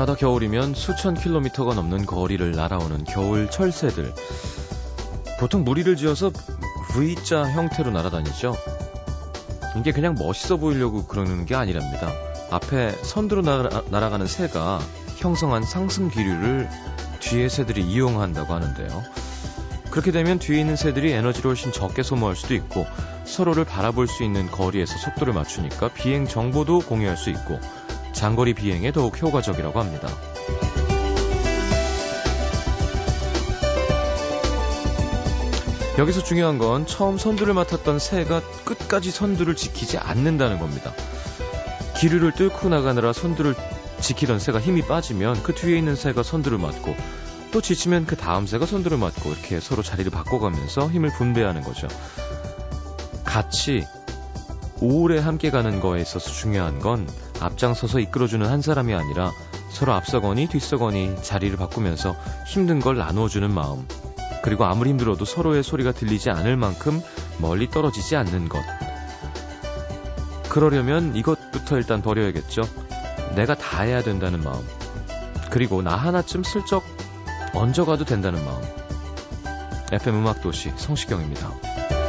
해마다 겨울이면 수천 킬로미터가 넘는 거리를 날아오는 겨울 철새들. 보통 무리를 지어서 V자 형태로 날아다니죠. 이게 그냥 멋있어 보이려고 그러는 게 아니랍니다. 앞에 선두로 날아, 날아가는 새가 형성한 상승 기류를 뒤에 새들이 이용한다고 하는데요. 그렇게 되면 뒤에 있는 새들이 에너지를 훨씬 적게 소모할 수도 있고 서로를 바라볼 수 있는 거리에서 속도를 맞추니까 비행 정보도 공유할 수 있고 장거리 비행에 더욱 효과적이라고 합니다. 여기서 중요한 건 처음 선두를 맡았던 새가 끝까지 선두를 지키지 않는다는 겁니다. 기류를 뚫고 나가느라 선두를 지키던 새가 힘이 빠지면 그 뒤에 있는 새가 선두를 맡고 또 지치면 그 다음 새가 선두를 맡고 이렇게 서로 자리를 바꿔가면서 힘을 분배하는 거죠. 같이 오래 함께 가는 거에 있어서 중요한 건 앞장서서 이끌어주는 한 사람이 아니라 서로 앞서거니 뒤서거니 자리를 바꾸면서 힘든 걸 나누어주는 마음. 그리고 아무리 힘들어도 서로의 소리가 들리지 않을 만큼 멀리 떨어지지 않는 것. 그러려면 이것부터 일단 버려야겠죠. 내가 다 해야 된다는 마음. 그리고 나 하나쯤 슬쩍 얹어가도 된다는 마음. FM 음악도시 성시경입니다.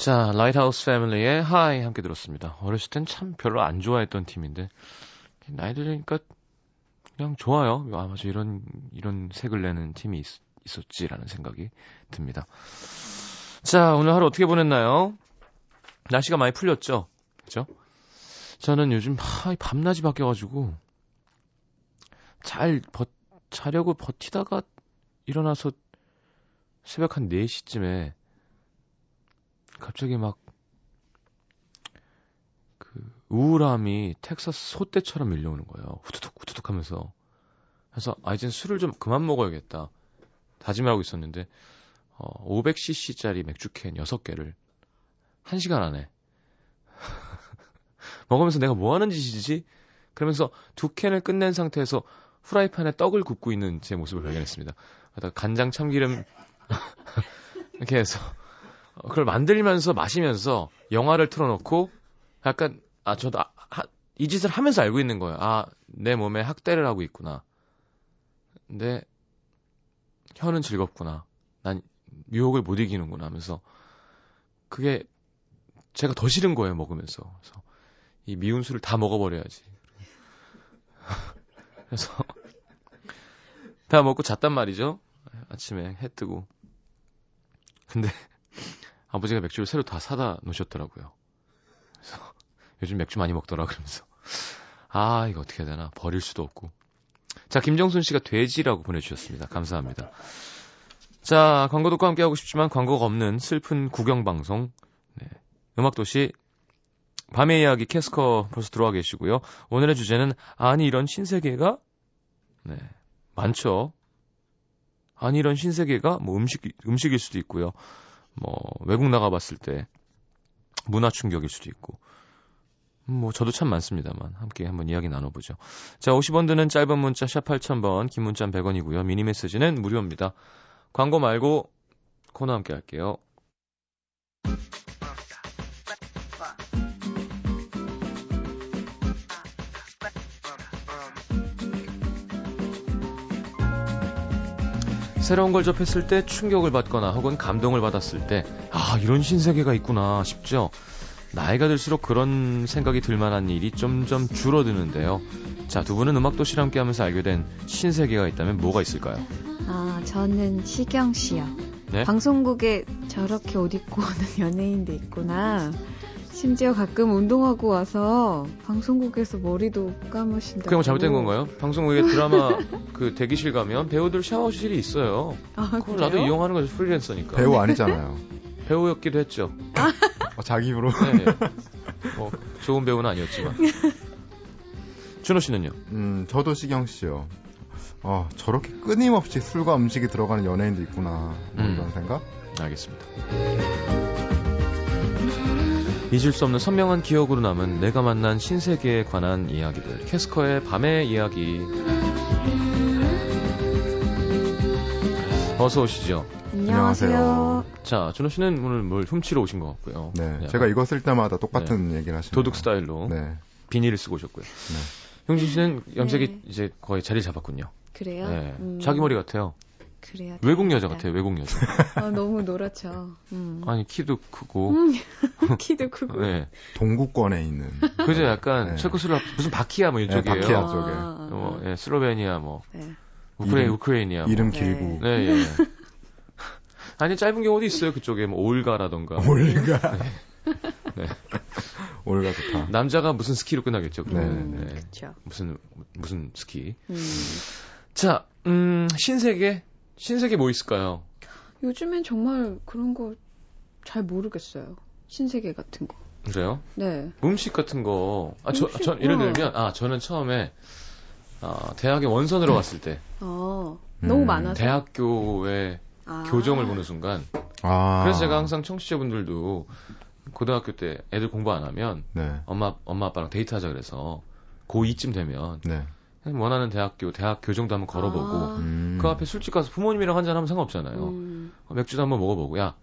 자, Lighthouse Family의 High 함께 들었습니다. 어렸을 땐 참 별로 안 좋아했던 팀인데 나이 들으니까 그냥 좋아요. 아, 맞아 이런 이런 색을 내는 팀이 있, 있었지라는 생각이 듭니다. 자, 오늘 하루 어떻게 보냈나요? 날씨가 많이 풀렸죠? 그죠? 저는 요즘 하, 밤낮이 바뀌어가지고 잘 버, 자려고 버티다가 일어나서 새벽 한 4시쯤에 갑자기 막 그 우울함이 텍사스 소떼처럼 밀려오는 거예요. 후두둑 후두둑 하면서. 그래서 아 이젠 술을 좀 그만 먹어야겠다. 다짐하고 있었는데 어 500cc짜리 맥주캔 6개를 1시간 안에 먹으면서 내가 뭐 하는 짓이지? 그러면서 두 캔을 끝낸 상태에서 후라이팬에 떡을 굽고 있는 제 모습을 발견했습니다. 간장 참기름 이렇게 해서 어, 그걸 만들면서 마시면서 영화를 틀어놓고 약간 아 저도 아, 하, 이 짓을 하면서 알고 있는 거예요. 아 내 몸에 학대를 하고 있구나. 근데 혀는 즐겁구나. 난 유혹을 못 이기는구나 하면서 그게 제가 더 싫은 거예요 먹으면서. 그래서 이 미운 술을 다 먹어버려야지. 그래서 다 먹고 잤단 말이죠. 아침에 해 뜨고. 근데 아버지가 맥주를 새로 다 사다 놓으셨더라고요. 그래서 요즘 맥주 많이 먹더라 그러면서 아 이거 어떻게 해야 되나 버릴 수도 없고. 자 김정순 씨가 돼지라고 보내주셨습니다. 감사합니다. 자 광고 듣고 함께 하고 싶지만 광고가 없는 슬픈 구경 방송. 네. 음악도시 밤의 이야기 캐스커 벌써 들어와 계시고요. 오늘의 주제는 아니 이런 신세계가 네 많죠. 아니 이런 신세계가 뭐 음식 음식일 수도 있고요. 뭐 외국 나가봤을 때 문화 충격일 수도 있고 뭐 저도 참 많습니다만 함께 한번 이야기 나눠보죠. 자 50원 드는 짧은 문자 샵 8000번 긴 문자 100원이고요. 미니 메시지는 무료입니다. 광고 말고 코너 함께 할게요. 새로운 걸 접했을 때 충격을 받거나 혹은 감동을 받았을 때, 아, 이런 신세계가 있구나 싶죠? 나이가 들수록 그런 생각이 들 만한 일이 점점 줄어드는데요. 자, 두 분은 음악도시랑 함께 하면서 알게 된 신세계가 있다면 뭐가 있을까요? 아, 저는 시경 씨요. 네? 방송국에 저렇게 옷 입고 오는 연예인도 있구나 심지어 가끔 운동하고 와서 방송국에서 머리도 감으신다고. 그게 뭐 잘못된 건가요? 방송국에 드라마 그 대기실 가면 배우들 샤워실이 있어요. 아, 그걸 그래요? 나도 이용하는 거죠 프리랜서니까. 배우 아니잖아요. 배우였기도 했죠. 어, 자기 입으로. 네. 뭐 좋은 배우는 아니었지만. 준호 씨는요? 음, 저도 시경 씨요. 어, 저렇게 끊임없이 술과 음식이 들어가는 연예인도 있구나. 뭐 음. 이런 생각? 알겠습니다. 잊을 수 없는 선명한 기억으로 남은 내가 만난 신세계에 관한 이야기들. 캐스커의 밤의 이야기. 어서 오시죠. 안녕하세요. 자, 준호 씨는 오늘 뭘 훔치러 오신 것 같고요. 네. 네, 제가 이거 쓸 때마다 똑같은 얘기를 하시네요. 도둑 스타일로 네. 비닐을 쓰고 오셨고요. 형진 씨는 염색이 네. 이제 거의 자리 잡았군요. 그래요? 네. 음, 자기 머리 같아요. 그래요. 외국 여자 같아요. 외국 여자. 아, 너무 노랗죠. 음. 아니 키도 크고. 음, 키도 크고. 네. 동구권에 있는. 그죠? 약간 네. 체코슬라 무슨 바키아 뭐 네, 이쪽이에요. 바키아 아, 쪽에. 아, 뭐 예, 슬로베니아 뭐 네. 우크레 이름- 우크레이니아 뭐. 이름 네. 길고. 네, 예. 아니 짧은 경우도 있어요. 그쪽에 뭐 올가라던가. 올가. 네. 올가 좋다. 남자가 무슨 스키로 끝나겠죠. 네, 그러면. 음, 네. 그쵸. 무슨 무슨 스키. 음. 자, 음, 신세계 신세계 뭐 있을까요? 요즘엔 정말 그런 거 잘 모르겠어요. 신세계 같은 거. 그래요? 네. 음식 같은 거. 아, 저, 음식, 전 예를 어. 들면 아, 저는 처음에 아, 대학에 원선으로 갔을 때 아, 너무 음, 많아서. 대학교에 아. 교정을 보는 순간 아. 그래서 제가 항상 청취자분들도 고등학교 때 애들 공부 안 하면 네. 엄마 엄마 아빠랑 데이트하자 그래서 고2쯤 되면 네. 원하는 대학교 대학 교정도 한번 걸어보고 아. 음. 그 앞에 술집 가서 부모님이랑 한잔 하면 상관없잖아요. 음. 맥주도 한번 먹어보고 야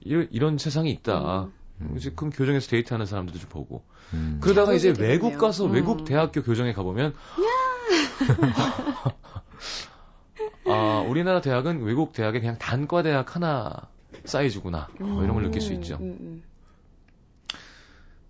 이런, 이런 세상이 있다. 음. 이제 그럼 교정에서 데이트하는 사람들도 좀 보고 음. 그러다가 이제 되겠네요. 외국 가서 음. 외국 대학교 교정에 가보면 아 우리나라 대학은 외국 대학의 그냥 단과 대학 하나 사이즈구나 뭐 이런 걸 느낄 수 있죠. 음, 음.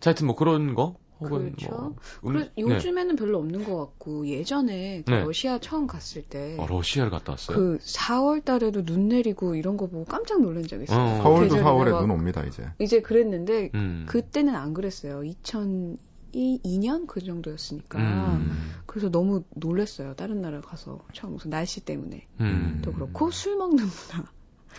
자, 하여튼 뭐 그런 거 혹은 그렇죠. 뭐 그래, 네. 요즘에는 별로 없는 것 같고 예전에 그 네. 러시아 처음 갔을 때 어, 러시아를 갔다 왔어요. 그 4월 달에도 눈 내리고 이런 거 보고 깜짝 놀란 적이 있어요. 어. 서울도 계절이 4월에 내가 눈 옵니다, 이제. 이제 그랬는데 음. 그때는 안 그랬어요. 2002년 그 정도였으니까. 음. 그래서 너무 놀랐어요. 다른 나라 가서 처음 무슨 날씨 때문에 음. 또 그렇고 술 먹는 문화.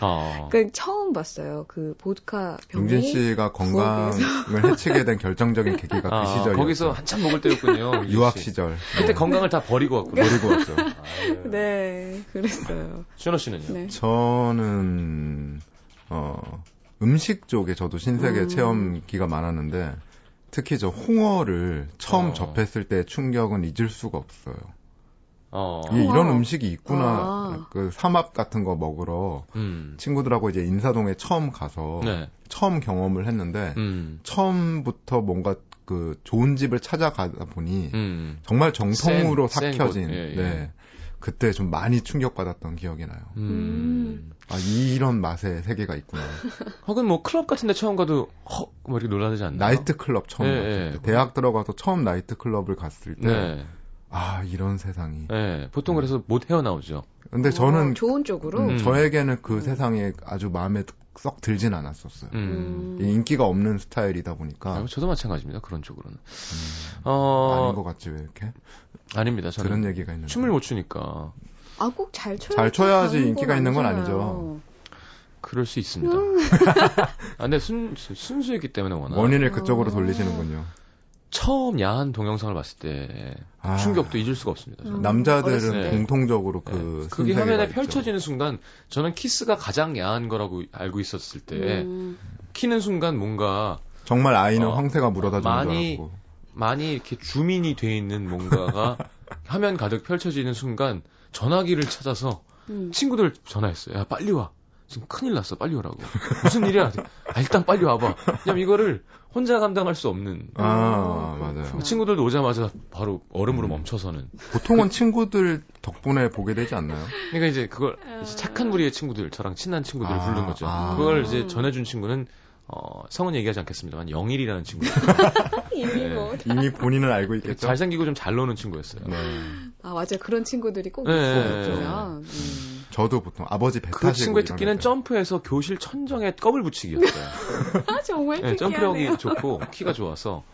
아. 그러니까 처음 봤어요. 그 보드카 병이 용진 씨가 건강을 해치게 된 결정적인 계기가 그 아, 시절이었어요. 거기서 한참 먹을 때였군요. 유학 씨. 시절. 그때 네. 건강을 다 버리고 왔군요. 버리고 왔죠. 아유. 네, 그랬어요. 준호 씨는요? 네. 저는 어 음식 쪽에 저도 신세계 음. 체험기가 많았는데 특히 저 홍어를 처음 어. 접했을 때 충격은 잊을 수가 없어요. 어. 이게 이런 홍어. 음식이 있구나. 아. 그 삼합 같은 거 먹으러 음. 친구들하고 이제 인사동에 처음 가서 네. 처음 경험을 했는데 음. 처음부터 뭔가 그 좋은 집을 찾아가다 보니 음. 정말 정통으로 센, 센 삭혀진 곳. 예, 예. 네. 그때 좀 많이 충격받았던 기억이 나요. 음. 아 이런 맛의 세계가 있구나. 혹은 뭐 클럽 같은데 처음 가도 헉, 뭐 이렇게 놀라지 않나요? 나이트 클럽 처음 예, 갔을 예. 때 대학 들어가서 처음 나이트 클럽을 갔을 때 네. 아 이런 세상이. 네. 보통 그래서 못 헤어나오죠. 근데 어, 저는 좋은 쪽으로. 음. 저에게는 그 음. 세상에 아주 마음에 썩 들진 않았었어요. 음. 음. 인기가 없는 스타일이다 보니까 아, 저도 마찬가지입니다. 그런 쪽으로는. 음, 어, 아닌 것 같지 왜 이렇게 아닙니다. 저는 그런 얘기가 있는데 춤을 못 추니까 아, 꼭잘 쳐야 잘 쳐야지 인기가 있는 건 아니죠. 그럴 수 있습니다. 음. 아, 근데 순, 순수했기 때문에 워낙. 원인을 그쪽으로 아. 돌리시는군요. 처음 야한 동영상을 봤을 때 아, 충격도 잊을 수가 없습니다. 저는. 음. 남자들은 때. 공통적으로 그 네. 그게 화면에 있죠. 펼쳐지는 순간 저는 키스가 가장 야한 거라고 알고 있었을 때 음. 키는 순간 뭔가 정말 아이는 어, 황새가 물어다 주는 많이 줄 알고. 많이 이렇게 주민이 돼 있는 뭔가가 화면 가득 펼쳐지는 순간 전화기를 찾아서 음. 친구들 전화했어요. 야 빨리 와. 지금 큰일 났어. 빨리 오라고. 무슨 일이야? 아, 일단 빨리 와봐. 왜냐면 이거를 혼자 감당할 수 없는. 아, 어, 맞아요. 그렇구나. 친구들도 오자마자 바로 얼음으로 음. 멈춰서는. 보통은 친구들 덕분에 보게 되지 않나요? 그러니까 이제 그걸 이제 착한 무리의 친구들, 저랑 친한 친구들을 아, 부른 거죠. 아. 그걸 이제 전해준 친구는 어, 성은 얘기하지 않겠습니다만 영일이라는 친구. 이미 뭐. 이미 본인은 알고 있겠죠. 잘생기고 좀 잘 노는 친구였어요. 네. 아, 맞아요. 그런 친구들이 꼭 네. 있어요. 보면. 음. 저도 보통 아버지 배 그 타시고 친구의 특기는. 점프해서 교실 천정에 껌을 붙이기였어요. 아, 정말 네, 특이하네요. 점프력이 좋고 키가 좋아서.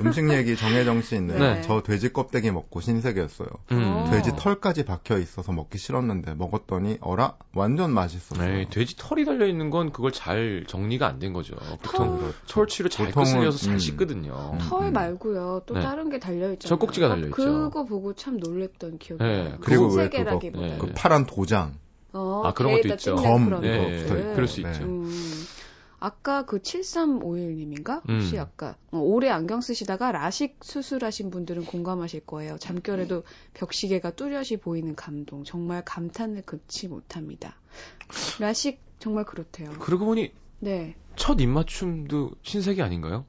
음식 얘기 정혜정 씨 있네요. 네. 저 돼지 껍데기 먹고 신세계였어요. 음. 어. 돼지 털까지 박혀 있어서 먹기 싫었는데 먹었더니 어라 완전 맛있었어요. 네, 돼지 털이 달려 있는 건 그걸 잘 정리가 안 된 거죠. 보통 털. 털치로 잘 끄슬려서 잘 음. 씻거든요. 음. 털 말고요. 또 네. 다른 게 달려 있잖아요. 젖꼭지가 달려 있죠. 그거 보고 참 놀랬던 기억이 네, 나요. 그리고 왜 신세계라기보다. 그거- 그 네. 파란 도장. 어, 아, 그런 것도 있죠. 검, 네. 붙어 있고. 그럴 수 네. 있죠. 음, 아까 그 7351님인가? 음. 혹시 아까 어, 오래 안경 쓰시다가 라식 수술하신 분들은 공감하실 거예요. 잠결에도 벽시계가 뚜렷이 보이는 감동. 정말 감탄을 금치 못합니다. 라식 정말 그렇대요. 그러고 보니 네. 첫 입맞춤도 신세계 아닌가요?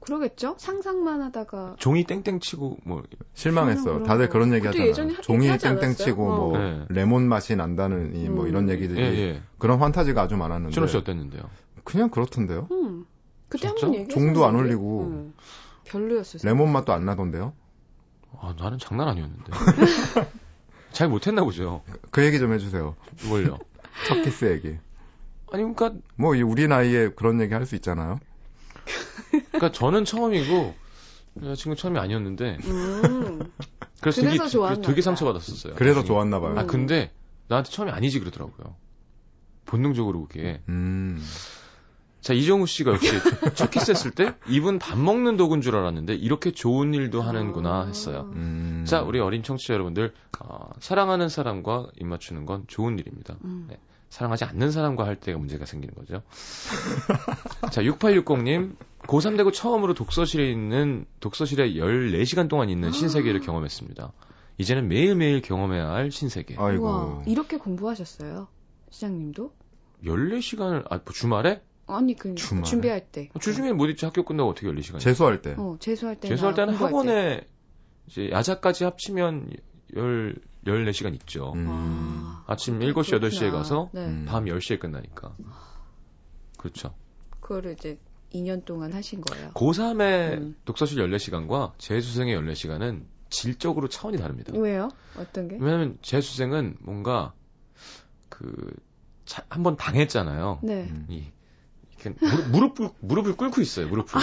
그러겠죠? 상상만 하다가 종이 땡땡 치고 뭐 실망했어요. 그런 다들 거. 그런 얘기 하잖아요. 종이 땡땡? 치고 어. 뭐 네. 레몬 맛이 난다는 이뭐 음. 이런 얘기들이 예, 예. 그런 환타지가 아주 많았는데 준호 씨 어땠는데요? 그냥 그렇던데요. 음. 그때? 한번 얘기했었는데 종도 안 올리고. 음. 별로였어요. 레몬 맛도 안 나던데요. 아, 나는 장난 아니었는데. 잘 못했나 보죠. 그 얘기 좀 해주세요. 뭘요? 첫 키스 얘기. 아니, 그러니까, 뭐이 우리 나이에 그런 얘기 할 수 있잖아요. 그러니까 저는 처음이고 여자친구 처음이 아니었는데 음. 그래서, 그래서 되게, 좋았나 되게. 상처받았었어요. 그래서 나중에. 좋았나 봐요. 아, 근데 나한테 처음이 아니지 그러더라고요. 본능적으로 그게. 음. 자, 이정우 씨가 역시 첫 키스했을 때 이분 밥 먹는 도구인 줄 알았는데 이렇게 좋은 일도 하는구나 했어요. 음. 자, 우리 어린 청취자 여러분들, 어, 사랑하는 사람과 입 맞추는 건 좋은 일입니다. 음. 네. 사랑하지 않는 사람과 할 때가 문제가 생기는 거죠. 자, 6860님, 고3 되고 처음으로 독서실에 있는, 독서실에 14시간 동안 있는 신세계를 경험했습니다. 이제는 매일매일 경험해야 할 신세계. 아이고. 우와, 이렇게 공부하셨어요? 시장님도? 14시간을, 아, 뭐 주말에? 아니, 그, 주말에? 준비할 때. 주중에 못 있지 학교 끝나고 어떻게 14시간? 재수할 때. 어, 재수할 때. 재수할 때는 학원에 이제 야자까지 합치면 10, 14시간 있죠. 음. 아침 7시, 8시에 가서 네. 음. 밤 10시에 끝나니까. 그렇죠. 그거를 이제 2년 동안 하신 거예요. 고3의 음. 독서실 14시간과 재수생의 14시간은 질적으로 차원이 다릅니다. 왜요? 어떤 게? 왜냐하면 재수생은 뭔가 그 한번 당했잖아요. 네. 음. 이 무릎, 무릎을 무릎을 꿇고 있어요. 무릎을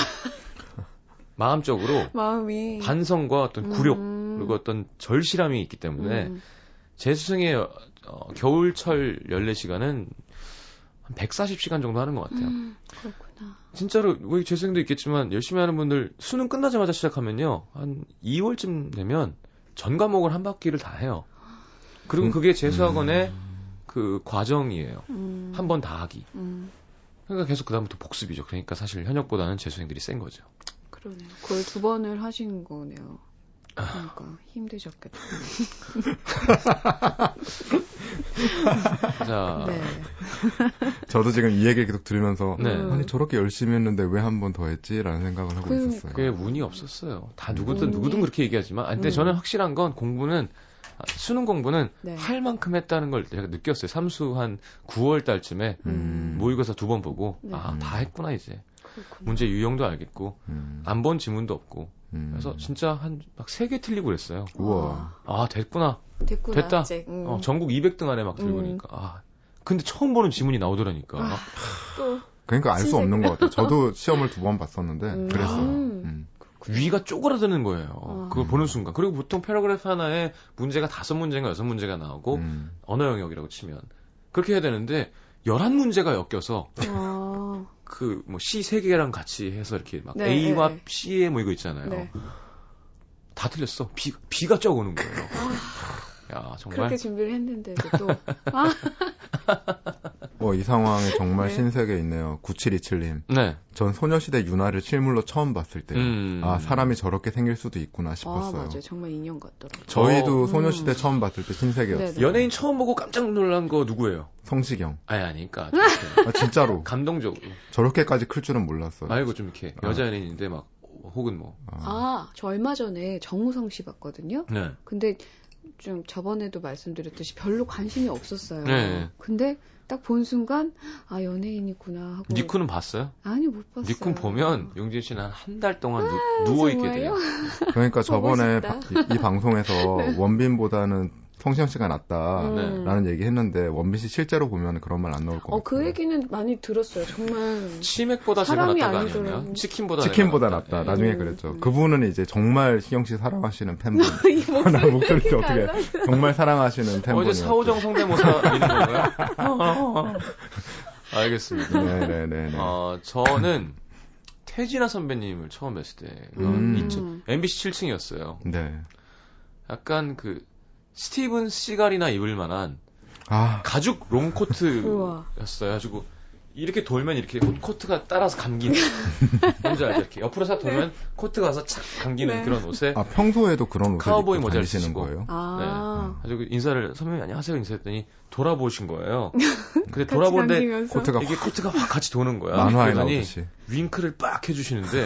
마음적으로 마음이. 반성과 어떤 굴욕 음. 그리고 어떤 절실함이 있기 때문에 음. 재수생의 어, 겨울철 14시간은 한 140시간 정도 하는 것 같아요. 음, 그렇구나. 진짜로 뭐 재수생도 있겠지만 열심히 하는 분들 수능 끝나자마자 시작하면요 한 2월쯤 되면 전 과목을 한 바퀴를 다 해요. 그리고 음. 그게 재수학원의 그 과정이에요. 음. 한번 다 하기. 음, 그러니까 계속 그다음부터 복습이죠. 그러니까 사실 현역보다는 재수생들이 센 거죠. 그러네요. 그걸 두 번을 하신 거네요. 그러니까 힘드셨겠다. 자, 네. 저도 지금 이 얘기를 계속 들으면서 네. 음. 아니 저렇게 열심히 했는데 왜 한 번 더 했지라는 생각을 하고 그러니까. 있었어요. 그게 운이 없었어요. 다 누구든 운이? 누구든 그렇게 얘기하지만, 아, 근데 음. 저는 확실한 건 공부는 아, 수능 공부는 네. 할 만큼 했다는 걸 제가 느꼈어요. 삼수 한 9월 달쯤에 음. 모의고사 두 번 보고 네. 아다 했구나 이제 그렇구나. 문제 유형도 알겠고 음. 안본 지문도 없고 음. 그래서 진짜 한 막 세 개 틀리고 그랬어요. 우와. 아 됐구나. 됐구나. 됐다. 이제. 음. 어, 전국 200등 안에 막 들고 음. 오니까 아 근데 처음 보는 지문이 나오더라니까. 아, 또 그러니까 알 수 없는 것 같아요. 저도 시험을 두 번 봤었는데 음. 그랬어요. 음. 음. 위가 쪼그라드는 거예요. 아. 그걸 보는 순간. 그리고 보통 paragraph 하나에 문제가 다섯 문제인가 여섯 문제가 나오고 음. 언어 영역이라고 치면 그렇게 해야 되는데 11문제가 엮여서 아, 그뭐 C 세 개랑 같이 해서 이렇게 막 네, A와 네. C에 뭐 이거 있잖아요. 네. 다 틀렸어. 비, 비가 쪄 오는 거예요. 야, 정말. 그렇게 준비를 했는데도 또 아, 어, 이 상황에 정말 네. 신세계 있네요. 9727님. 네. 전 소녀시대 유나를 실물로 처음 봤을 때, 음. 아, 사람이 저렇게 생길 수도 있구나 아 싶었어요. 맞아요. 정말 인형 같더라고요. 저희도 음. 소녀시대 처음 봤을 때 신세계였어요. 네네. 연예인 처음 보고 깜짝 놀란 거 누구예요? 성시경. 아니, 아니, 그니까. 아, 진짜로. 감동적으로. 저렇게까지 클 줄은 몰랐어요. 말고 좀 이렇게 아. 여자 연예인인데 막, 혹은 뭐. 아. 아, 저 얼마 전에 정우성 씨 봤거든요. 네. 근데 좀 저번에도 말씀드렸듯이 별로 관심이 없었어요. 네. 근데 딱 본 순간 아 연예인이구나 하고 니쿤은 봤어요? 아니 못 봤어요. 니쿤 보면 용진 씨는 한한달 동안 누워 있게 아, 정말요? 돼요. 그러니까 저번에. 바- 이, 이 방송에서 네. 원빈보다는 성시경 씨가 낫다라는 음. 얘기 했는데 원빈 씨 실제로 보면 그런 말 안 나올 것 어, 같아요. 그 얘기는 많이 들었어요. 정말. 치맥보다 제가 사람이 낫다가 아니더라고. 아니었나요? 치킨보다 치킨보다 낫다. 예. 나중에 음. 그랬죠. 음. 그분은 이제 정말 시경 씨 사랑하시는 팬분. 이 목소리 나 목소리가 달라. 어떻게 정말 사랑하시는 팬분이. 어제 사오정 성대모사 있는 건가요? 알겠습니다. 네네네. 어, 저는 태진아 선배님을 처음 뵀을 때가 음. 있죠. MBC 7층이었어요. 네. 약간 그 스티븐 시갈이나 입을 만한 아 가죽. 롱코트였어요. 가지고 이렇게 돌면 이렇게 코트가 따라서 감기는 뭔지 알죠? 이렇게 옆으로 싹 돌면 코트가 와서 착 감기는 네. 그런 옷에 아, 평소에도 그런 옷을 카우보이 입고 모자를 쓰시고. 거예요? 아. 가지고 인사를 선배님 안녕하세요 인사했더니 돌아보신 거예요. 근데 돌아보는데. 코트가 이게 코트가 확 같이 도는 거야. 만화에 그러더니 나오듯이. 윙크를 빡 해주시는데.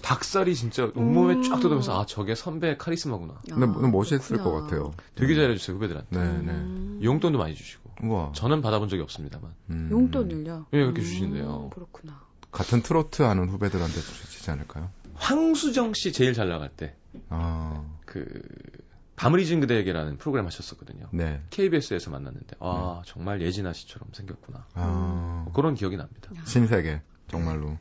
닭살이 진짜 온몸에 음. 쫙 돋으면서 아 저게 선배의 카리스마구나. 근데 아, 너무 멋있을 그렇구나. 것 같아요. 되게 잘해주세요 후배들한테. 네네. 음. 용돈도 많이 주시고. 우와. 저는 받아본 적이 없습니다만. 음. 용돈을요? 왜 그렇게 음, 주시는데요? 그렇구나. 같은 트로트 하는 후배들한테 주시지 않을까요? 황수정 씨 제일 잘 나갈 때 아, 그 밤을 잊은 그대에게라는 프로그램 하셨었거든요. 네. KBS에서 만났는데 아 정말 예진아 씨처럼 생겼구나. 아, 뭐 그런 기억이 납니다. 신세계 정말로.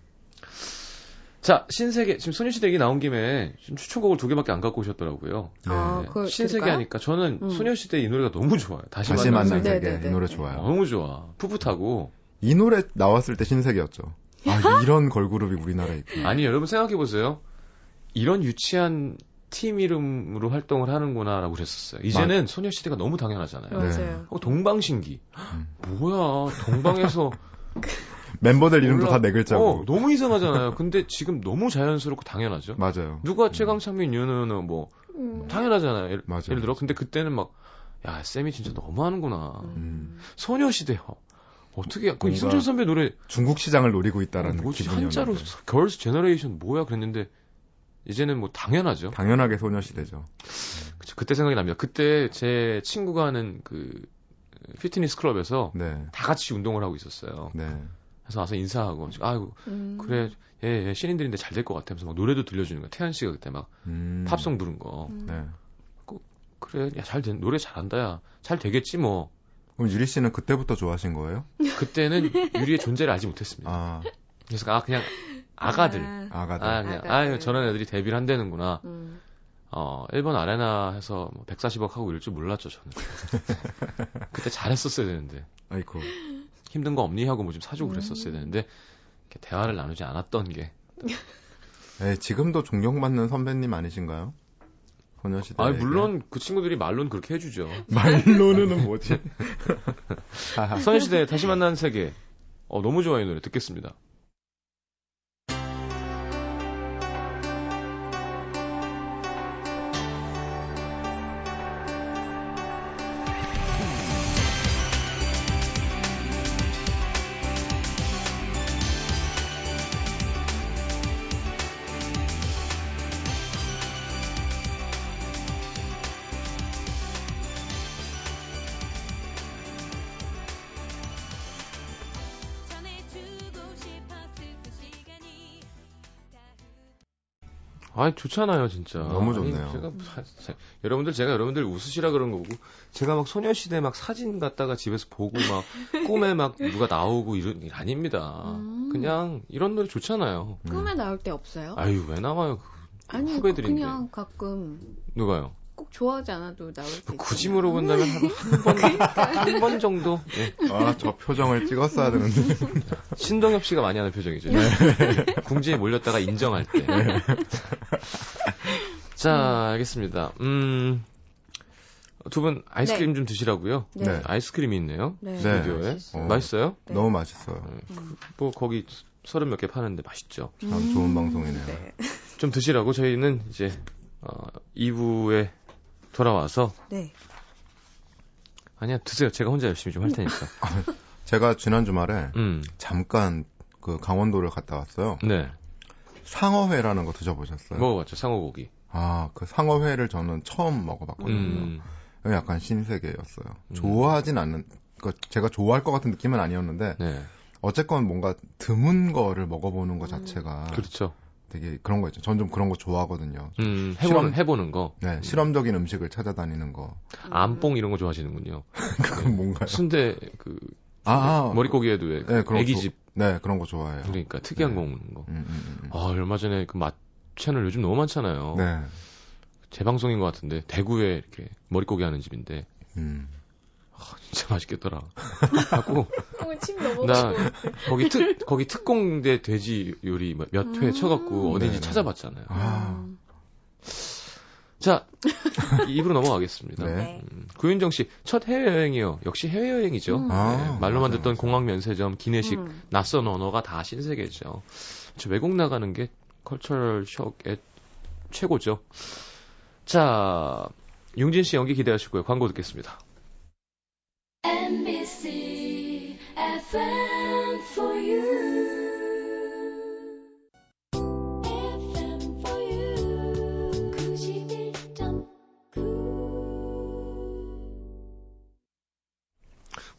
자 신세계 지금 소녀시대 얘기 나온 김에 지금 추천곡을 두 개밖에 안 갖고 오셨더라고요. 네. 아, 신세계? 하니까 저는 음. 소녀시대 이 노래가 너무 좋아요. 다시, 다시 만난 세계. 세계 네네네. 이 노래 네. 좋아요. 너무 좋아. 풋풋하고 이 노래 나왔을 때 신세계였죠. 아, 이런 걸그룹이 우리나라에 있구나. 아니 여러분 생각해 보세요. 이런 유치한 팀 이름으로 활동을 하는구나라고 그랬었어요. 이제는 소녀시대가 너무 당연하잖아요. 맞아요. 어, 동방신기. 음. 뭐야 동방에서 멤버들 이름도 몰라. 다 네 글자고. 어, 너무 이상하잖아요. 근데 지금 너무 자연스럽고 당연하죠. 맞아요. 누가 최강창민 유노윤호 뭐 음. 당연하잖아요. 예를, 맞아요. 예를 들어 근데 그때는 막 야 SM이 진짜 너무 하는구나. 음. 소녀시대 어, 어떻게 그 이승철 선배 노래 중국 시장을 노리고 있다라는 어, 뭐지. 한자로 Girls' Generation 뭐야 그랬는데 이제는 뭐 당연하죠. 당연하게 소녀시대죠. 그쵸, 그때 생각이 납니다. 그때 제 친구가 하는 그 피트니스 클럽에서 네. 다 같이 운동을 하고 있었어요. 네. 그래서 와서 인사하고 아이고 음. 그래 예, 예 신인들인데 잘 될 것 같아면서 막 노래도 들려주는 거야. 태연 씨가 그때 막 음. 팝송 부른 거. 음. 네. 그래 야잘 된 노래 잘한다 야. 잘 되겠지 뭐. 그럼 유리 씨는 그때부터 좋아하신 거예요? 그때는 유리의 존재를 알지 못했습니다. 아, 그래서 아 그냥 아가들. 아, 아가들. 아, 그냥, 아가들. 아유, 저런 애들이 데뷔를 한다는구나. 음. 어, 1번 아레나 해서 뭐 140억 하고 이럴 줄 몰랐죠, 저는. 그때 잘했었어야 되는데. 아이고. 힘든 거 없니? 하고 뭐 좀 사주고 음. 그랬었어야 되는데, 이렇게 대화를 나누지 않았던 게. 네, 지금도 존경받는 선배님 아니신가요? 소녀시대. 아 물론 그 친구들이 말로는 그렇게 해주죠. 말로는 뭐지? 소녀시대 다시 만난 세계. 어, 너무 좋아요, 이 노래. 듣겠습니다. 아 좋잖아요, 진짜. 너무 아니, 좋네요. 제가 사- 사- 여러분들 제가 여러분들 웃으시라 그런 거고 제가 막 소녀시대 막 사진 갖다가 집에서 보고 막 꿈에 막 누가 나오고 이런 일 아닙니다. 음. 그냥 이런 노래 좋잖아요. 꿈에 나올 때 없어요? 아유 왜 나와요? 그 아니 후배들인데. 그냥 가끔 누가요? 꼭 좋아하지 않아도 나올 때. 굳이 있잖아요. 물어본다면 한번 정도. 예. 아, 저 표정을 찍었어야 되는데. 신동엽 씨가 많이 하는 표정이죠. 궁지에 몰렸다가 인정할 때. 자, 알겠습니다. 음, 두 분 아이스크림 좀 드시라고요. 네. 네. 아이스크림이 있네요. 네. 네. 스튜디오에. 어. 맛있어요? 네. 너무 맛있어요. 음. 뭐 거기 서른 몇 개 파는데 맛있죠. 참 좋은 방송이네요. 네. 좀 드시라고 저희는 이제 어, 2부에 돌아와서 네. 아니야 드세요. 제가 혼자 열심히 좀 할 테니까. 제가 지난 주말에 음, 잠깐 그 강원도를 갔다 왔어요. 네. 상어회라는 거 드셔보셨어요? 먹어봤죠 상어고기. 아, 그 상어회를 저는 처음 먹어봤거든요. 음, 약간 신세계였어요. 음. 좋아하진 않는, 그 제가 좋아할 것 같은 느낌은 아니었는데, 네. 어쨌건 뭔가 드문 거를 먹어보는 것 음. 자체가 그렇죠. 되게 그런 거 있죠. 전 좀 그런 거 좋아하거든요. 음, 해보는, 실험- 해보는 거. 네, 실험적인 음식을 찾아다니는 거. 암뽕 이런 거 좋아하시는군요. 그건 뭔가요? 순대, 그, 아, 아, 머릿고기에도 왜, 네, 그런 거 애기집. 네, 그런 거 좋아해요. 그러니까 특이한 네. 거 먹는 거. 음, 음, 음. 아, 얼마 전에 그 맛 채널 요즘 너무 많잖아요. 네. 재방송인 것 같은데, 대구에 이렇게 머릿고기 하는 집인데, 음. 진짜 맛있겠더라. 하고, 어. 나 거기 특, 거기 특공대 돼지 요리 몇회 음. 쳐갖고 어딘지 네네. 찾아봤잖아요. 아, 자, 입으로 넘어가겠습니다. 네. 음, 구윤정 씨, 첫 해외 여행이요. 역시 해외 여행이죠. 음. 아, 네, 말로만 듣던 맞아요. 공항 면세점, 기내식, 음. 낯선 언어가 다 신세계죠. 저 외국 나가는 게 컬처럴 숍의 최고죠. 자, 융진 씨 연기 기대하시고요. 광고 듣겠습니다.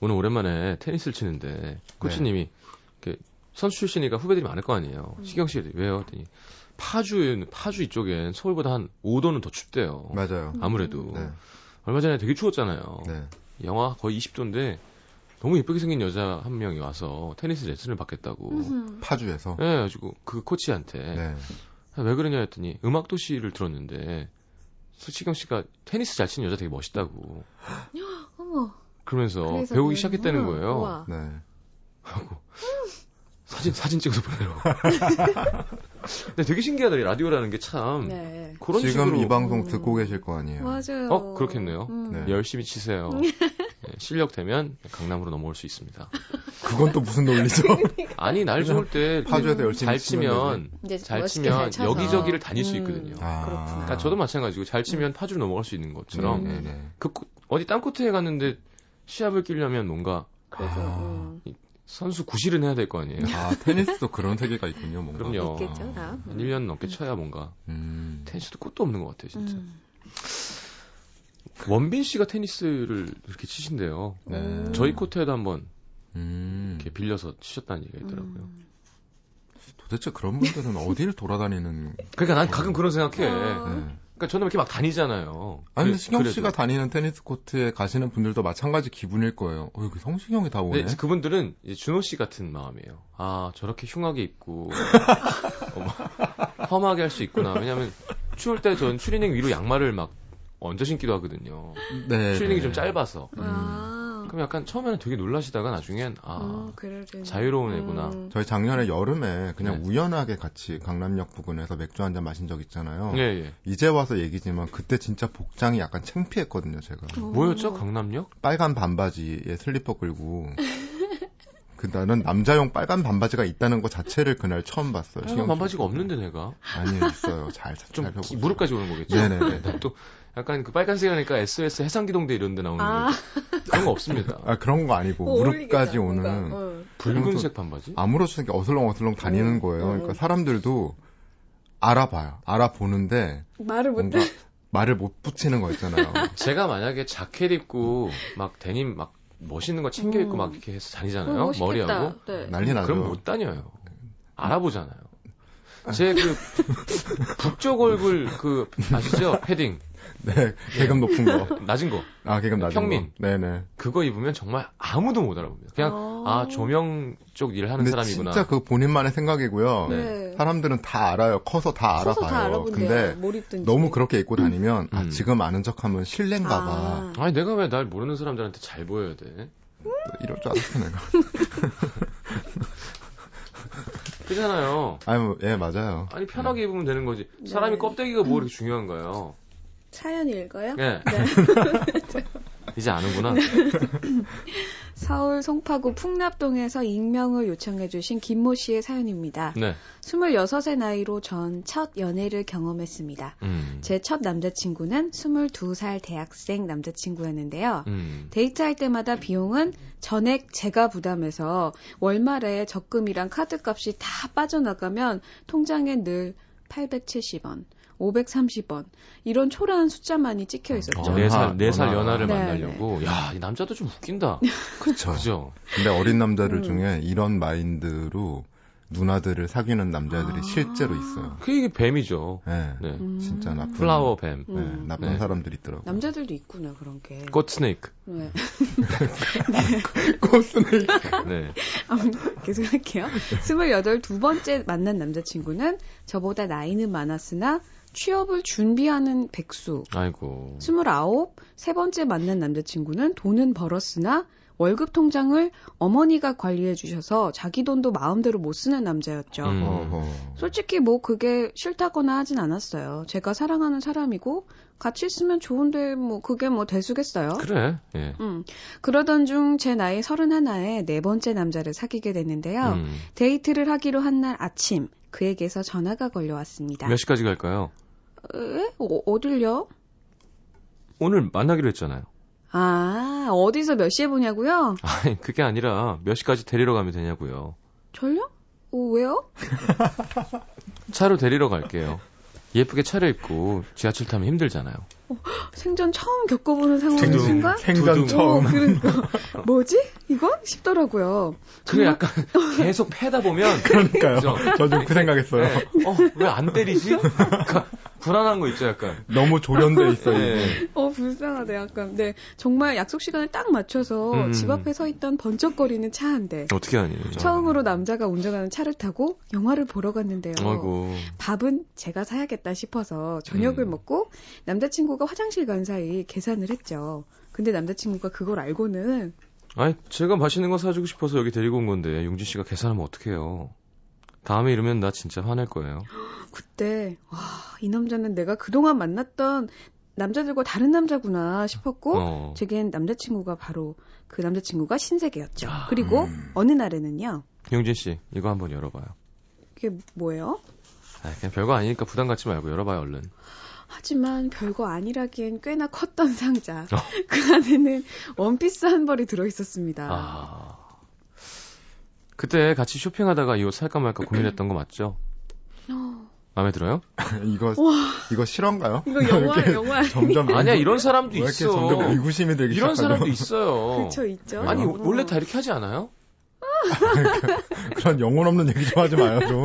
오늘 오랜만에 테니스를 치는데 코치님이 이렇게 선수 출신이니까 후배들이 많을 거 아니에요. 음. 시경 씨 왜요? 했더니 파주 파주 이쪽엔 서울보다 한 5도는 더 춥대요. 맞아요. 아무래도 네. 얼마 전에 되게 추웠잖아요. 네. 영하 거의 20도인데 너무 예쁘게 생긴 여자 한 명이 와서 테니스 레슨을 받겠다고. 음흠. 파주에서. 네, 가지고 그 코치한테 네. 아, 왜 그러냐 했더니 음악 도시를 들었는데 수치경 씨가 테니스 잘 치는 여자 되게 멋있다고. 어머. 그러면서 배우기 그랬구나. 시작했다는 거예요. 우와. 네. 하고 사진 사진 찍어서 보내라고. 근데 되게 신기하다. 이 라디오라는 게 참 네. 그런 지금 식으로 이 방송 음. 듣고 계실 거 아니에요. 맞아요. 어, 그렇겠네요. 음. 네. 열심히 치세요. 네, 실력 되면 강남으로 넘어올 수 있습니다. 그건 또 무슨 논리죠? 아니 날 좋을 때 파주에서 열심히 잘 치면 잘 치면 잘. 여기저기를 다닐 수 음. 있거든요. 아. 그렇구나. 그러니까 저도 마찬가지고 잘 치면 파주로 넘어갈 수 있는 것처럼 음. 네네. 그 코- 어디 땅 코트에 갔는데 시합을 끼려면 뭔가 그래서 아. 음. 선수 구실은 해야 될 거 아니에요. 아, 테니스도 그런 세계가 있군요, 뭔가. 그럼요. 있겠죠, 다. 한 1년 넘게 쳐야 뭔가 음. 테니스도 끝도 없는 것 같아요, 진짜. 음. 원빈 씨가 테니스를 이렇게 치신대요. 네. 저희 코트에도 한번 음. 이렇게 빌려서 치셨다는 얘기가 있더라고요. 음. 도대체 그런 분들은 어디를 돌아다니는. 그러니까 난 가끔 그런 생각해. 아. 네. 그러니까 저는 이렇게 막 다니잖아요. 아니, 근데 그래- 신경 그래도. 씨가 다니는 테니스 코트에 가시는 분들도 마찬가지 기분일 거예요. 어, 여기 성시경이 다 오네. 네, 그분들은 이제 준호 씨 같은 마음이에요. 아, 저렇게 흉하게 입고, 어머, 험하게 할 수 있구나. 왜냐면, 추울 때 전 추리닝 위로 양말을 막 얹어 신기도 하거든요. 네. 추리닝이 네. 좀 짧아서. 아. 그럼 약간 처음에는 되게 놀라시다가 나중엔, 아, 어. 자유로운 애구나. 음. 저희 작년에 여름에 그냥 네. 우연하게 같이 강남역 부근에서 맥주 한 잔 마신 적 있잖아요. 예, 예. 이제 와서 얘기지만 그때 진짜 복장이 약간 창피했거든요, 제가. 어. 뭐였죠? 강남역? 빨간 반바지에 슬리퍼 끌고. 그 나는 남자용 빨간 반바지가 있다는 것 자체를 그날 처음 봤어요. 빨간 반바지가. 없는데 내가. 아니 있어요. 잘좀잘 기- 무릎까지 오는 거겠죠? 네네네. 난또 약간 그 빨간색 하니까 SOS 해상기동대 이런 데 나오는 아. 거. 그런 거 없습니다. 아 그런 거 아니고 어, 무릎까지 오는. 어. 붉은색 반바지? 아무렇지 않게 어슬렁어슬렁 다니는 음, 거예요. 음. 그러니까 사람들도 알아봐요. 알아보는데 말을 못 뭔가 말을 못 붙이는 거 있잖아요. 제가 만약에 자켓 입고 막 데님 막 멋있는 거 챙겨 입고 음. 막 이렇게 해서 어, 다니잖아요. 멋있겠다. 머리하고. 네. 난리 나죠. 그럼 못 다녀요. 알아보잖아요. 제 그 북쪽 얼굴 그 아시죠? 패딩 네, 계급 높은 거. 낮은 거 아, 계급 낮은 평민. 거. 네네. 그거 입으면 정말 아무도 못 알아봅니다. 그냥 어. 아 조명 쪽일 하는 근데 사람이구나. 진짜 그 본인만의 생각이고요. 네. 사람들은 다 알아요. 커서 다 커서 다 알아봐요. 알아본대요. 근데. 너무 그렇게 입고 다니면 아, 음. 지금 아는 척 하면 실례인가 봐. 아. 아니 내가 왜 날 모르는 사람들한테 잘 보여야 돼? 이럴 줄 알았어 내가. 그잖아요. 아니 뭐, 예 맞아요. 아니 편하게 입으면 되는 거지. 사람이 네. 껍데기가 뭐 이렇게 중요한가요? 사연 읽어요? 예. 네. 이제 아는구나. 서울 송파구 풍납동에서 익명을 요청해주신 김모 씨의 사연입니다. 네. 26의 나이로 전 첫 연애를 경험했습니다. 음. 제첫 남자친구는 22살 대학생 남자친구였는데요. 음. 데이트할 때마다 비용은 전액 제가 부담해서 월말에 적금이랑 카드값이 다 빠져나가면 통장에 늘 870원, 530원 이런 초라한 숫자만이 찍혀 있었죠. 어, 네 살, 연하, 네살 연하. 연하를 네, 만나려고. 야, 이 남자도 좀 웃긴다. 그렇죠. 그죠? 근데 어린 남자들 음. 중에 이런 마인드로 누나들을 사귀는 남자들이 아. 실제로 있어요. 그 이게 뱀이죠. 네. 네. 음. 진짜 나쁜 플라워 뱀. 네, 음. 나쁜 네. 사람들이 있더라고요. 남자들도 있구나 그런 게. 꽃 스네이크. 네. 코스는 네. 계속 할게요. 28두 번째 만난 남자친구는 저보다 나이는 많았으나 취업을 준비하는 백수. 아이고. 29, 세 번째 만난 남자친구는 돈은 벌었으나 월급 통장을 어머니가 관리해 주셔서 자기 돈도 마음대로 못 쓰는 남자였죠. 음. 솔직히 뭐 그게 싫다거나 하진 않았어요. 제가 사랑하는 사람이고 같이 있으면 좋은데 뭐 그게 뭐 대수겠어요. 그래. 예. 음. 그러던 중 제 나이 31에 네 번째 남자를 사귀게 됐는데요. 음. 데이트를 하기로 한 날 아침 그에게서 전화가 걸려왔습니다. 몇 시까지 갈까요? 에? 어, 어딜요? 오늘 만나기로 했잖아요. 아, 어디서 몇 시에 보냐고요? 아니, 그게 아니라 몇 시까지 데리러 가면 되냐고요. 절요? 어, 왜요? 차로 데리러 갈게요. 예쁘게 차려입고 지하철 타면 힘들잖아요. 생전 처음 겪어보는 상황인. 순간? 생전 두둥. 처음. 어, 그러니까. 뭐지? 이거? 싶더라고요. 그래 약간 계속 패다 보면 그러니까요. 저도 그 생각했어요. 네. 어, 왜 안 때리지? 그러니까 불안한 거 있죠, 약간. 너무 조련돼 있어요. 네. 어, 불쌍하다, 약간. 네. 정말 약속 시간을 딱 맞춰서 음. 집 앞에 서 있던 번쩍거리는 차 한 대. 어떻게 하니? 처음으로 남자가 운전하는 차를 타고 영화를 보러 갔는데요. 아이고. 밥은 제가 사야겠다 싶어서 저녁을 음. 먹고 남자친구가 화장실 간 사이 계산을 했죠. 근데 남자친구가 그걸 알고는 아니, 제가 맛있는 거 사주고 싶어서 여기 데리고 온 건데, 용진 씨가 계산하면 어떡해요. 다음에 이러면 나 진짜 화낼 거예요. 그때 와, 이 남자는 내가 그동안 만났던 남자들과 다른 남자구나 싶었고 어. 제겐 남자친구가 바로 그 남자친구가 신세계였죠. 아, 그리고 음. 어느 날에는요. 용진 씨, 이거 한번 열어봐요. 이게 뭐예요? 아, 그냥 별거 아니니까 부담 갖지 말고 열어봐요, 얼른. 하지만 별거 아니라기엔 꽤나 컸던 상자. 어. 그 안에는 원피스 한 벌이 들어있었습니다. 아. 그때 같이 쇼핑하다가 이 옷 살까 말까 고민했던 거 맞죠? 어, 마음에 들어요? 이거 와, 이거 실화인가요? 이거 영화, 영화. 점점 아니야, 이런 사람도 왜 이렇게 있어. 점점 의구심이 들기 이런 시작하죠? 사람도 있어요. 그쵸, 있죠. 아니, 어. 원래 다 이렇게 하지 않아요? 그런 영혼 없는 얘기 좀 하지 마요 좀.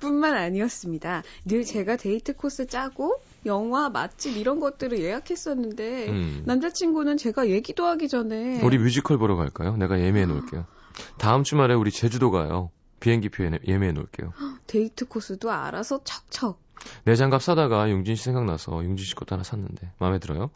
뿐만 아니었습니다. 늘 제가 데이트 코스 짜고 영화, 맛집 이런 것들을 예약했었는데 음. 남자친구는 제가 얘기도 하기 전에 우리 뮤지컬 보러 갈까요? 내가 예매해 놓을게요. 다음 주말에 우리 제주도 가요. 비행기표 예매- 예매해 놓을게요. 데이트 코스도 알아서 척척. 내 장갑 사다가 용진 씨 생각나서 용진 씨 것도 하나 샀는데 마음에 들어요?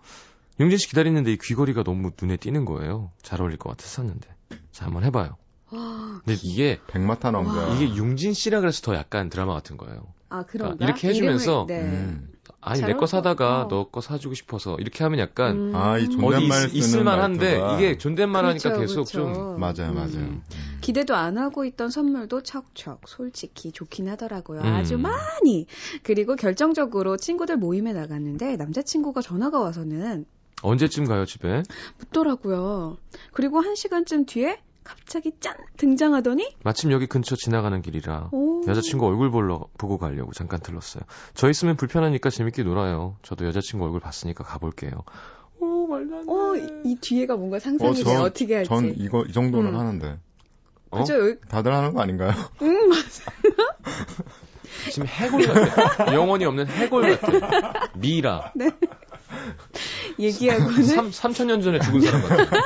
용진 씨 기다리는데 이 귀걸이가 너무 눈에 띄는 거예요. 잘 어울릴 것 같아서 샀는데. 자, 한번 해봐요. 와, 근데 이게 백마탄 왕자. 이게 용진 씨라 그래서 더 약간 드라마 같은 거예요. 아 그런가? 이렇게 해주면서 이름을- 네. 음. 아니 잘내 거. 사다가 어. 너거 사주고 싶어서 이렇게 하면 약간 음. 아, 이 어디 존댓말 있, 쓰는 을만한데 말투가. 이게 존댓말 하니까 그렇죠, 계속 그렇죠. 좀 맞아요, 맞아요. 음. 기대도 안 하고 있던 선물도 척척 솔직히 좋긴 하더라고요. 음. 아주 많이. 그리고 결정적으로 친구들 모임에 나갔는데 남자친구가 전화가 와서는 언제쯤 가요 집에? 묻더라고요. 그리고 한 시간쯤 뒤에 갑자기 짠 등장하더니 마침 여기 근처 지나가는 길이라 오. 여자친구 얼굴 보러 보고 가려고 잠깐 들렀어요. 저 있으면 불편하니까 재밌게 놀아요. 저도 여자친구 얼굴 봤으니까 가볼게요. 오 말도 안 돼. 어, 이, 이 뒤에가 뭔가 상상이 어, 돼. 전- 어떻게 할지. 전 이거 이 정도는 음. 하는데. 어? 그죠? 여기- 다들 하는 거 아닌가요? 응, 맞아. 지금 해골 같아. 영혼이 없는 해골 같아. 미라. 얘기하고는 3, 3천 년 전에 죽은 사람 같아.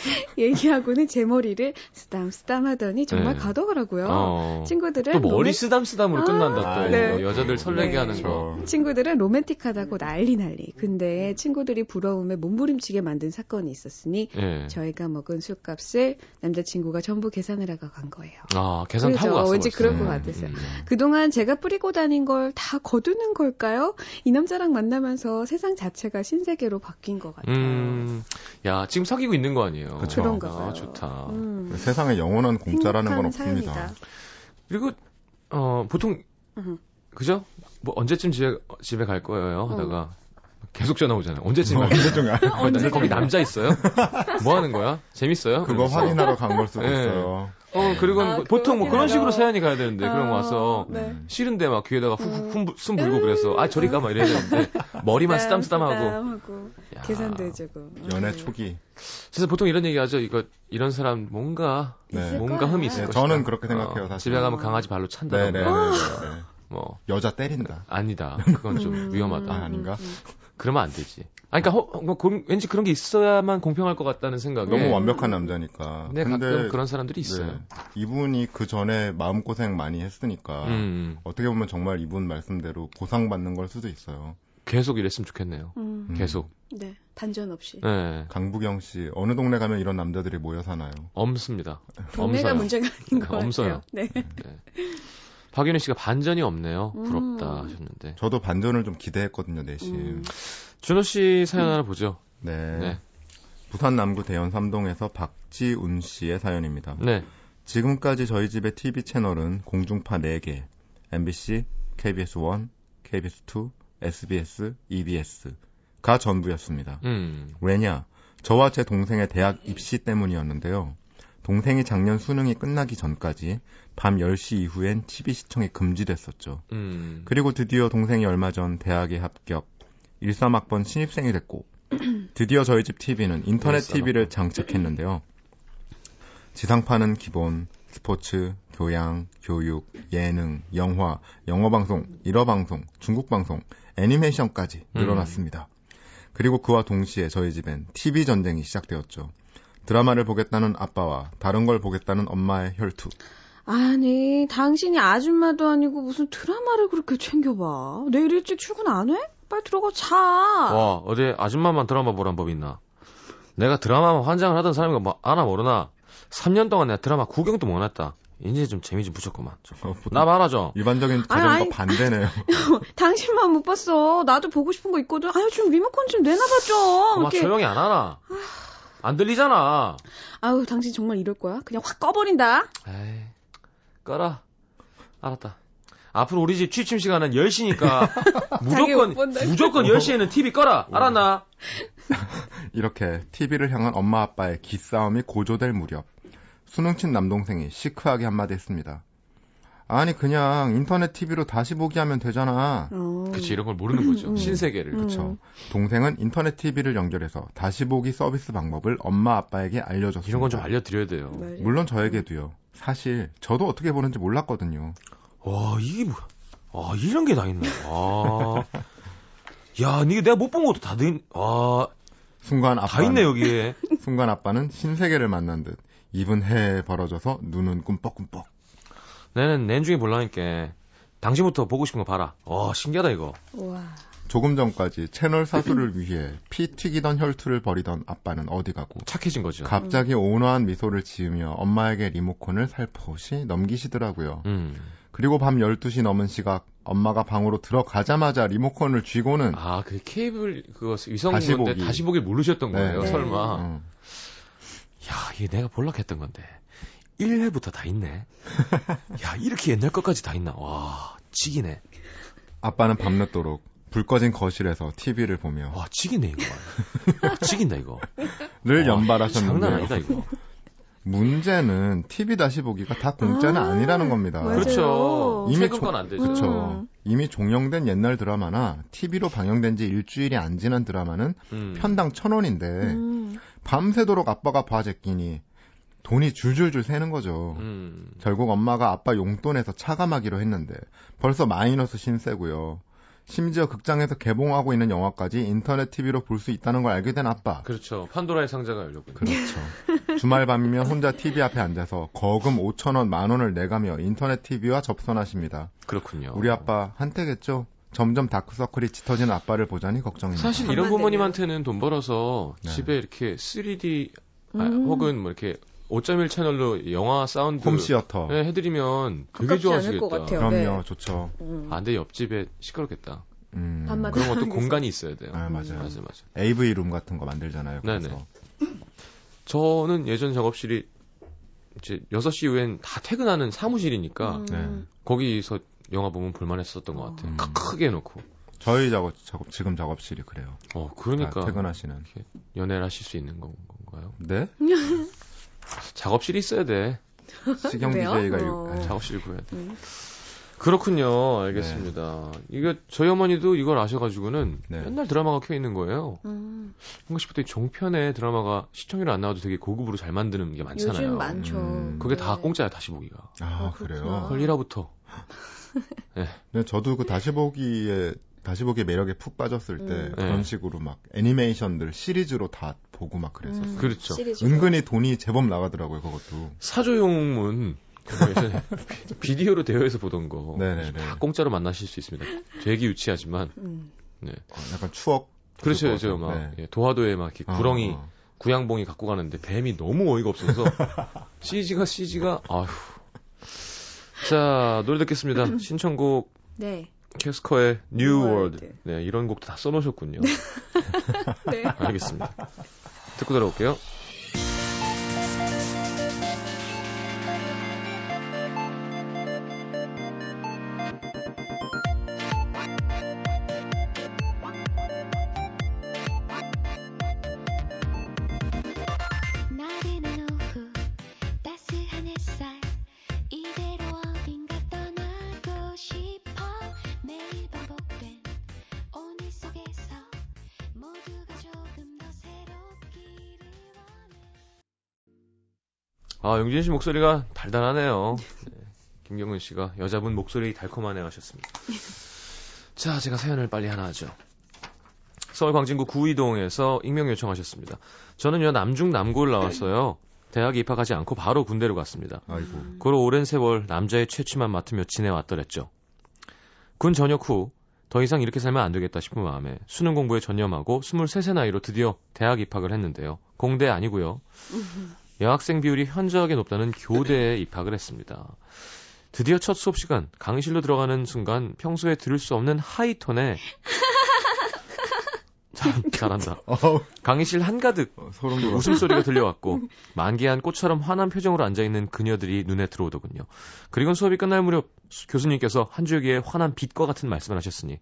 얘기하고는 제 머리를 쓰담쓰담 하더니 정말 네. 가더라고요. 어. 친구들은 또 머리 로맨- 쓰담쓰담으로 아, 끝난다 또. 네. 어, 여자들 설레게 네. 하는 거. 저 친구들은 로맨틱하다고 난리 난리. 근데 친구들이 부러움에 몸부림치게 만든 사건이 있었으니 예. 저희가 먹은 술값을 남자친구가 전부 계산을 하고 간 거예요. 아 계산 그렇죠. 하고 왔어. 왠지. 그럴 것 음, 같았어요. 음. 그동안 제가 뿌리고 다닌 걸 다 거두는 걸까요? 이 남자랑 만나면서 세상 자체가 신세계로 바뀐 것 같아요. 음, 야 지금 사귀고 있는 거 아니에요? 그쵸. 그런가 아, 봐요. 좋다. 음, 세상에 영원한 공짜라는 건 없습니다. 사연이다. 그리고 어 보통 음. 그죠? 뭐 언제쯤 집에 집에 갈 거예요? 하다가 계속 전화 오잖아요. 언제쯤 갈 언제 좀 거예요? 거기 남자 있어요? 뭐 하는 거야? 재밌어요? 그거 그러면서. 확인하러 간 걸 수도 네. 있어요. 어 그리고 아, 보통 뭐 그런 식으로. 사연이 가야 되는데 그런 거 아, 와서 네. 싫은데 막 귀에다가 훅훅 음. 숨 불고 그래서 아 저리 가 막 이래야 되는데 머리만 쓰담쓰담하고. 쓰담쓰담하고. 계산도 해주고. 연애 어, 초기. 그래서 보통 이런 얘기 하죠. 이거, 이런 사람 뭔가, 네. 뭔가. 흠이 있을 네. 저는 그렇게 생각해요, 어, 사실. 집에 가면 강아지 발로 찬다. 네네네. 던가 네. 뭐, 여자 때린다. 아니다. 그건 좀 음, 위험하다. 아, 아닌가? 음, 그러면 안 되지. 아니, 그러니까 허- 뭐 그- 왠지 그런 게 있어야만 공평할 것 같다는 생각에. 너무 완벽한 남자니까. 근데 가끔 그런 사람들이 있어요. 네, 이분이 그 전에 마음 고생 많이 했으니까 음, 어떻게 보면 정말 이분 말씀대로 보상받는 걸 수도 있어요. 계속 이랬으면 좋겠네요. 음, 음. 계속. 네, 단전 없이. 네. 강부경 씨 어느 동네 가면 이런 남자들이 모여 사나요? 엄습니다. 동네가 엄서요. 문제가 아닌 것 엄서요. 같아요. 네. 박윤희 씨가 반전이 없네요. 부럽다 음. 하셨는데. 저도 반전을 좀 기대했거든요, 내심. 음. 준호 씨 사연 하나 보죠. 네. 네. 부산 남구 대연 삼동에서 박지운 씨의 사연입니다. 네. 지금까지 저희 집의 TV 채널은 공중파 4개, MBC, KBS1, KBS2, SBS, EBS가 전부였습니다. 음. 왜냐? 저와 제 동생의 대학 입시 때문이었는데요. 동생이 작년 수능이 끝나기 전까지 밤 10시 이후엔 TV 시청이 금지됐었죠. 음. 그리고 드디어 동생이 얼마 전 대학에 합격, 13학번 신입생이 됐고, 드디어 저희 집 TV는 인터넷 13학번. TV를 장착했는데요. 지상파는 기본, 스포츠, 교양, 교육, 예능, 영화, 영어 방송, 일어 방송, 중국 방송, 애니메이션까지 음. 늘어났습니다. 그리고 그와 동시에 저희 집엔 TV 전쟁이 시작되었죠. 드라마를 보겠다는 아빠와 다른 걸 보겠다는 엄마의 혈투. 아니, 당신이 아줌마도 아니고 무슨 드라마를 그렇게 챙겨봐. 내일 일찍 출근 안 해? 빨리 들어가 자. 와, 어제 아줌마만 드라마 보란 법 있나? 내가 드라마만 환장을 하던 사람이가 뭐 아나 모르나? 3년 동안 내가 드라마 구경도 못 했다. 이제 좀 재미 좀 붙였구만. 좀. 어, 나 말아줘. 일반적인 가정과 아니. 반대네요. 당신만 못 봤어. 나도 보고 싶은 거 있거든. 아유, 좀 리모컨 좀 내놔봐 좀. 그만 조용히 안 하나? 안 들리잖아. 아유, 당신 정말 이럴 거야? 그냥 확 꺼버린다. 에이, 꺼라. 알았다. 앞으로 우리 집 취침 시간은 10시니까 무조건. 무조건 10시에는 TV 꺼라. 알았나? 이렇게 TV를 향한 엄마 아빠의 기싸움이 고조될 무렵 수능친 남동생이 시크하게 한마디 했습니다. 아니 그냥 인터넷 TV로 다시 보기 하면 되잖아. 어. 그치 이런 걸 모르는 거죠. 음. 신세계를. 음. 그쵸. 동생은 인터넷 TV를 연결해서 다시 보기 서비스 방법을 엄마 아빠에게 알려줬습니다. 이런 건 좀 알려드려야 돼요. 맞아요. 물론 저에게도요. 사실 저도 어떻게 보는지 몰랐거든요. 와 이게 뭐야? 아 이런 게 다 있네. 아. 야, 이게 내가 못 본 것도 다 돼. 아, 순간 다 아빠는 있네 여기에. 순간 아빠는 신세계를 만난 듯 입은 해에 벌어져서 눈은 꿈뻑꿈뻑. 나는 낸중에 볼라니까 당신부터 보고 싶은 거 봐라. 와 신기하다 이거. 와. 조금 전까지 채널 사수를 위해 피 튀기던 혈투를 벌이던 아빠는 어디 가고 착해진 거죠. 갑자기 온화한 미소를 지으며 엄마에게 리모컨을 살포시 넘기시더라고요. 음. 그리고 밤 12시 넘은 시각 엄마가 방으로 들어가자마자 리모컨을 쥐고는 아, 그 케이블 그거 위성 다시 보기. 다시 보기를 모르셨던 거예요. 네. 설마. 어, 야, 이게 내가 볼락했던 건데. 1회부터 다 있네. 야, 이렇게 옛날 것까지 다 있나. 와, 지기네. 아빠는 밤늦도록 불 꺼진 거실에서 TV를 보며 와, 지기네 이거. 지긴다 이거. 늘 와, 연발하셨는데 장난 아니다 이거. 문제는 TV 다시 보기가 다 공짜는 아, 아, 니라는 겁니다. 맞아요. 그렇죠. 이미 조- 건안 되죠. 그렇죠. 음. 이미 종영된 옛날 드라마나 TV로 방영된 지 일주일이 안 지난 드라마는 음. 편당 천 원인데 음. 밤새도록 아빠가 봐 제끼니 돈이 줄줄줄 새는 거죠. 음. 결국 엄마가 아빠 용돈에서 차감하기로 했는데 벌써 마이너스 신세고요. 심지어 극장에서 개봉하고 있는 영화까지 인터넷 TV로 볼 수 있다는 걸 알게 된 아빠. 그렇죠. 판도라의 상자가 열렸군요. 그렇죠. 주말 밤이면 혼자 TV 앞에 앉아서 거금 5천 원, 만 원을 내가며 인터넷 TV와 접선하십니다. 그렇군요. 우리 아빠 한때겠죠? 점점 다크서클이 짙어지는 아빠를 보자니 걱정입니다. 사실 이런 부모님한테는 돈 벌어서 네. 집에 이렇게 3D 아, 음. 혹은 뭐 이렇게 5.1 채널로 영화 사운드 홈시어터. 네, 해드리면 되게 좋아하시겠다. 것 같아요. 그럼요, 네. 좋죠. 음. 아, 근데 옆집에 시끄럽겠다. 음, 그런 것도 공간이 있어야 돼요. 아, 맞아요. 맞아, 맞아. AV 룸 같은 거 만들잖아요. 그래서. 네네. 저는 예전 작업실이 이제 6시 이후엔 다 퇴근하는 사무실이니까 음. 네. 거기서 영화 보면 볼만했었던 것 같아요. 음. 크- 크게 해놓고. 저희 작업, 작업 지금 작업실이 그래요. 어, 다 그러니까 퇴근하시는. 연애를 하실 수 있는 건- 건가요? 네? 작업실이 있어야 돼. 시경? DJ가 어. 요 작업실 구해야 돼. 음. 그렇군요. 알겠습니다. 이거 저희 어머니도 이걸 아셔가지고는 네. 맨날 드라마가 켜 있는 거예요. 음, 뭔가 싶었더니 종편에 드라마가 시청률 안 나와도 되게 고급으로 잘 만드는 게 많잖아요. 요즘 많죠. 음. 그게 다 네. 공짜야 다시 보기가. 아, 어, 그래요? 그걸 1화부터. 네, 저도 그 다시 보기에 다시 보기 매력에 푹 빠졌을 때 음. 그런 네. 식으로 막 애니메이션들 시리즈로 다 보고 막 그랬었어요. 음, 그렇죠. 시리즈. 은근히 돈이 제법 나가더라고요, 그것도. 사조용문 예전에 비디오로 대여해서 보던 거. 네네네. 다 공짜로 만나실 수 있습니다. 되게 유치하지만. 음. 네. 어, 약간 추억. 그렇죠, 것 막. 네. 예, 도화도에 막 이렇게 구렁이 어, 구양봉이 갖고 가는데 뱀이 너무 어이가 없어서 CG가 CG가 아휴. 자 노래 듣겠습니다. 신청곡 네. 캐스커의 New World. World. 네 이런 곡도 다 써놓으셨군요. 네. 알겠습니다. 듣고 돌아올게요. 용진 씨 목소리가 달달하네요. 네, 김경은 씨가 여자분 목소리 달콤하네 하셨습니다. 자 제가 사연을 빨리 하나 하죠. 서울 광진구 구이동에서 익명 요청하셨습니다. 저는요 남중 남고를 나왔어요. 대학에 입학하지 않고 바로 군대로 갔습니다. 아이고. 고로 오랜 세월 남자의 채취만 맡으며 지내왔더랬죠. 군 전역 후 더 이상 이렇게 살면 안 되겠다 싶은 마음에 수능 공부에 전념하고 23세 나이로 드디어 대학 입학을 했는데요. 공대 아니고요. 여학생 비율이 현저하게 높다는 교대에 입학을 했습니다. 드디어 첫 수업 시간 강의실로 들어가는 순간 평소에 들을 수 없는 하이톤에 잘, 잘한다. 강의실 한가득 어. 웃음소리가 들려왔고 만개한 꽃처럼 환한 표정으로 앉아있는 그녀들이 눈에 들어오더군요. 그리고 수업이 끝날 무렵 수- 교수님께서 한 줄기에 환한 빛과 같은 말씀을 하셨으니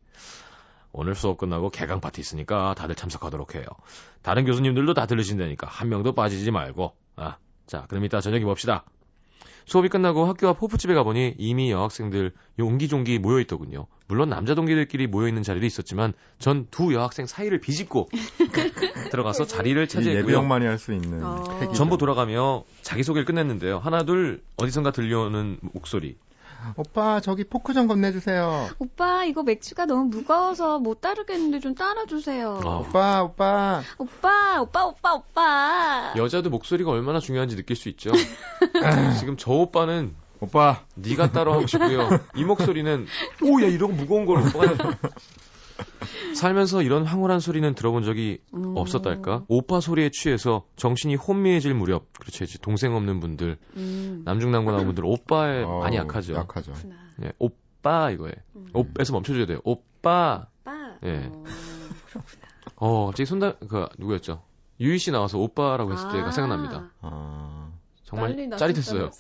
오늘 수업 끝나고 개강 파티 있으니까 다들 참석하도록 해요. 다른 교수님들도 다 들으신다니까 한 명도 빠지지 말고 아, 자 그럼 이따 저녁에 봅시다. 수업이 끝나고 학교 앞 호프집에 가보니 이미 여학생들 용기종기 모여있더군요. 물론 남자 동기들끼리 모여있는 자리도 있었지만 전 두 여학생 사이를 비집고 들어가서 자리를 이 차지했고요. 예비역만이 할 수 있는 어. 전부 돌아가며 자기소개를 끝냈는데요. 하나 둘 어디선가 들려오는 목소리. 오빠 저기 포크 좀 건네주세요. 오빠 이거 맥주가 너무 무거워서 못 따르겠는데 좀 따라주세요. 아, 오빠 오빠 오빠 오빠 오빠 오빠. 여자도 목소리가 얼마나 중요한지 느낄 수 있죠. 지금 저 오빠는 오빠 네가 따로 하고 싶고요. 이 목소리는 오야 이런 무거운 걸 오빠가 살면서 이런 황홀한 소리는 들어본 적이 음. 없었달까? 오빠 소리에 취해서 정신이 혼미해질 무렵, 그렇죠. 이제 동생 없는 분들, 음. 남중남고 나온 분들 오빠에 어, 많이 약하죠. 약하죠. 예, 오빠 이거에 음. 오에서 멈춰줘야 돼요. 오빠. 오빠. 예. 어, 그렇구나. 어, 갑자기 손담 그 누구였죠? 유희 씨 나와서 오빠라고 했을 때가 아. 생각납니다. 아, 정말 짜릿했어요.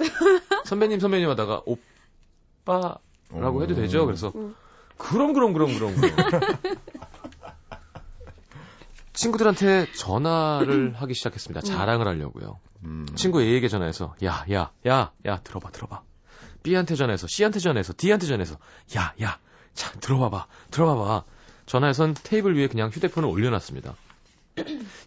선배님 선배님 하다가 오빠라고 어. 해도 되죠? 그래서 음. 그럼 그럼 그럼 그럼 그럼. 친구들한테 전화를 하기 시작했습니다. 자랑을 하려고요. 음. 친구 A에게 전화해서 야, 야, 야, 야, 들어봐, 들어봐. B한테 전화해서 C한테 전화해서 D한테 전화해서 야, 야, 자, 들어봐봐, 들어봐봐. 전화해선 테이블 위에 그냥 휴대폰을 올려놨습니다.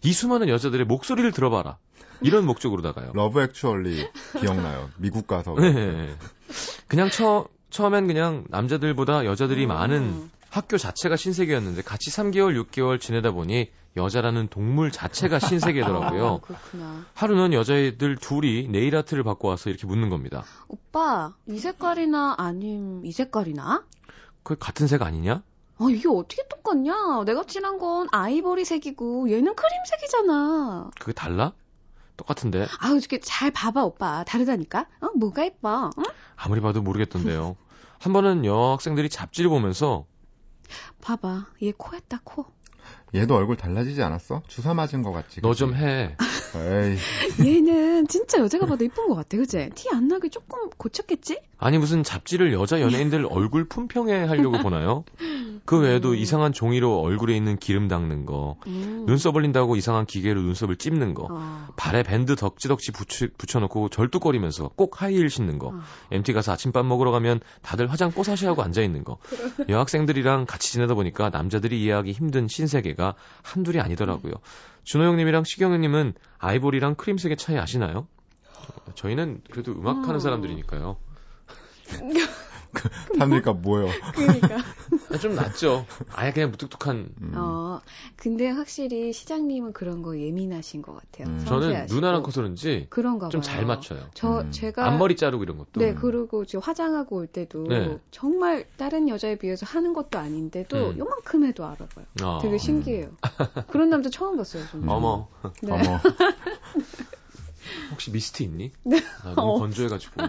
이 수많은 여자들의 목소리를 들어봐라. 이런 목적으로다가요. Love Actually 기억나요. 미국 가서 네. 그냥 처, 처음엔 그냥 남자들보다 여자들이 음. 많은 학교 자체가 신세계였는데 같이 3개월, 6개월 지내다 보니 여자라는 동물 자체가 아, 신세계더라고요. 그렇구나. 하루는 여자애들 둘이 네일 아트를 받고 와서 이렇게 묻는 겁니다. 오빠 이 색깔이나 아님 이 색깔이나? 그 같은 색 아니냐? 아 이게 어떻게 똑같냐? 내가 칠한 건 아이보리색이고 얘는 크림색이잖아. 그게 달라? 똑같은데 아우 이렇게 잘 봐봐 오빠 다르다니까? 어 뭐가 예뻐? 응? 아무리 봐도 모르겠던데요. 한 번은 여학생들이 잡지를 보면서 봐봐 얘 코였다 코. 얘도 얼굴 달라지지 않았어? 주사 맞은 것 같지. 너 좀 해. 에이, 얘는 진짜 여자가 봐도 예쁜 것 같아 그제? 티안 나게 조금 고쳤겠지? 아니 무슨 잡지를 여자 연예인들 얼굴 품평회 하려고 보나요? 그 외에도 이상한 종이로 얼굴에 있는 기름 닦는 거, 음. 눈썹 올린다고 이상한 기계로 눈썹을 찝는 거, 어. 발에 밴드 덕지덕지 붙여, 붙여놓고 절뚝거리면서 꼭 하이힐 신는 거, 어. MT 가서 아침밥 먹으러 가면 다들 화장 뽀사시 하고 앉아있는 거, 여학생들이랑 같이 지내다 보니까 남자들이 이해하기 힘든 신세계가 한둘이 아니더라고요. 준호 형님이랑 시경 형님은 아이보리랑 크림색의 차이 아시나요? 어, 저희는 그래도 음악하는 음. 사람들이니까요. 사람들니까 뭐예요? 그러니까. 아, 좀 낫죠. 아예 그냥 무뚝뚝한. 음. 어, 근데 확실히 시장님은 그런 거 예민하신 것 같아요. 음. 저는. 누나랑 커서 그런지 그런가 좀 봐요. 잘 맞춰요. 저 음. 제가 앞머리 자르고 이런 것도. 네, 그리고 저 화장하고 올 때도 네. 정말 다른 여자에 비해서 하는 것도 아닌데도 음. 요만큼 해도 알아봐요. 어. 되게 신기해요. 그런 남자 처음 봤어요, 저는. 어머, 네. 어머. 혹시 미스트 있니? 네. 나 너무 어. 건조해가지고.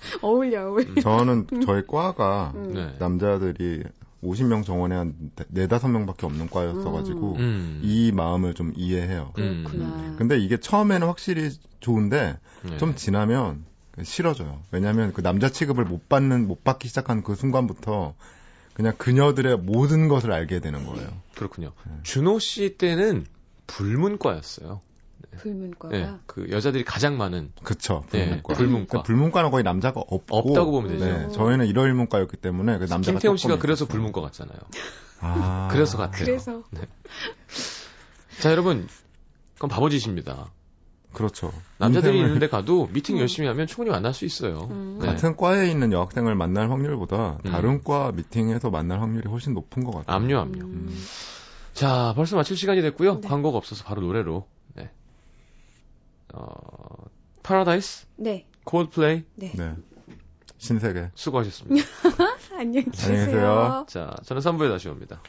어울려, 어울려. 음. 저는 저희 과가 음. 네. 남자들이 50명 정원에 한 4, 5명밖에 없는 과였어가지고 음. 이 마음을 좀 이해해요. 음. 그렇구나. 근데 이게 처음에는 확실히 좋은데 네. 좀 지나면 싫어져요. 왜냐하면 그 남자 취급을 못 받는 못 받기 시작한 그 순간부터 그냥 그녀들의 모든 것을 알게 되는 거예요. 그렇군요. 네. 준호 씨 때는 불문과였어요. 불문과가. 네, 그 여자들이 가장 많은 그쵸. 네, 불문과. 불문과. 그러니까 불문과는 거의 남자가 없고 없다고 보면 되죠. 네, 저희는 일요일문과였기 때문에 그 남자가 김태훈 씨가 그래서. 불문과 같잖아요. 아. 그래서 같아요. 그래서 자, 여러분. 그건 바보짓입니다. 그렇죠. 남자들이 인생을 있는데 가도 미팅 음. 열심히 하면 충분히 만날 수 있어요. 음. 네. 같은 과에 있는 여학생을 만날 확률보다 음. 다른 과 미팅에서 만날 확률이 훨씬 높은 것 같아요. 압류, 압류. 음. 자, 벌써 마칠 시간이 됐고요. 네. 광고가 없어서 바로 노래로. 네. 어, 파라다이스, 네. 콜드플레이 네. 네. 신세계. 수고하셨습니다. 안녕히 안녕히 계세요. 계세요. 자, 저는 3부에 다시 옵니다.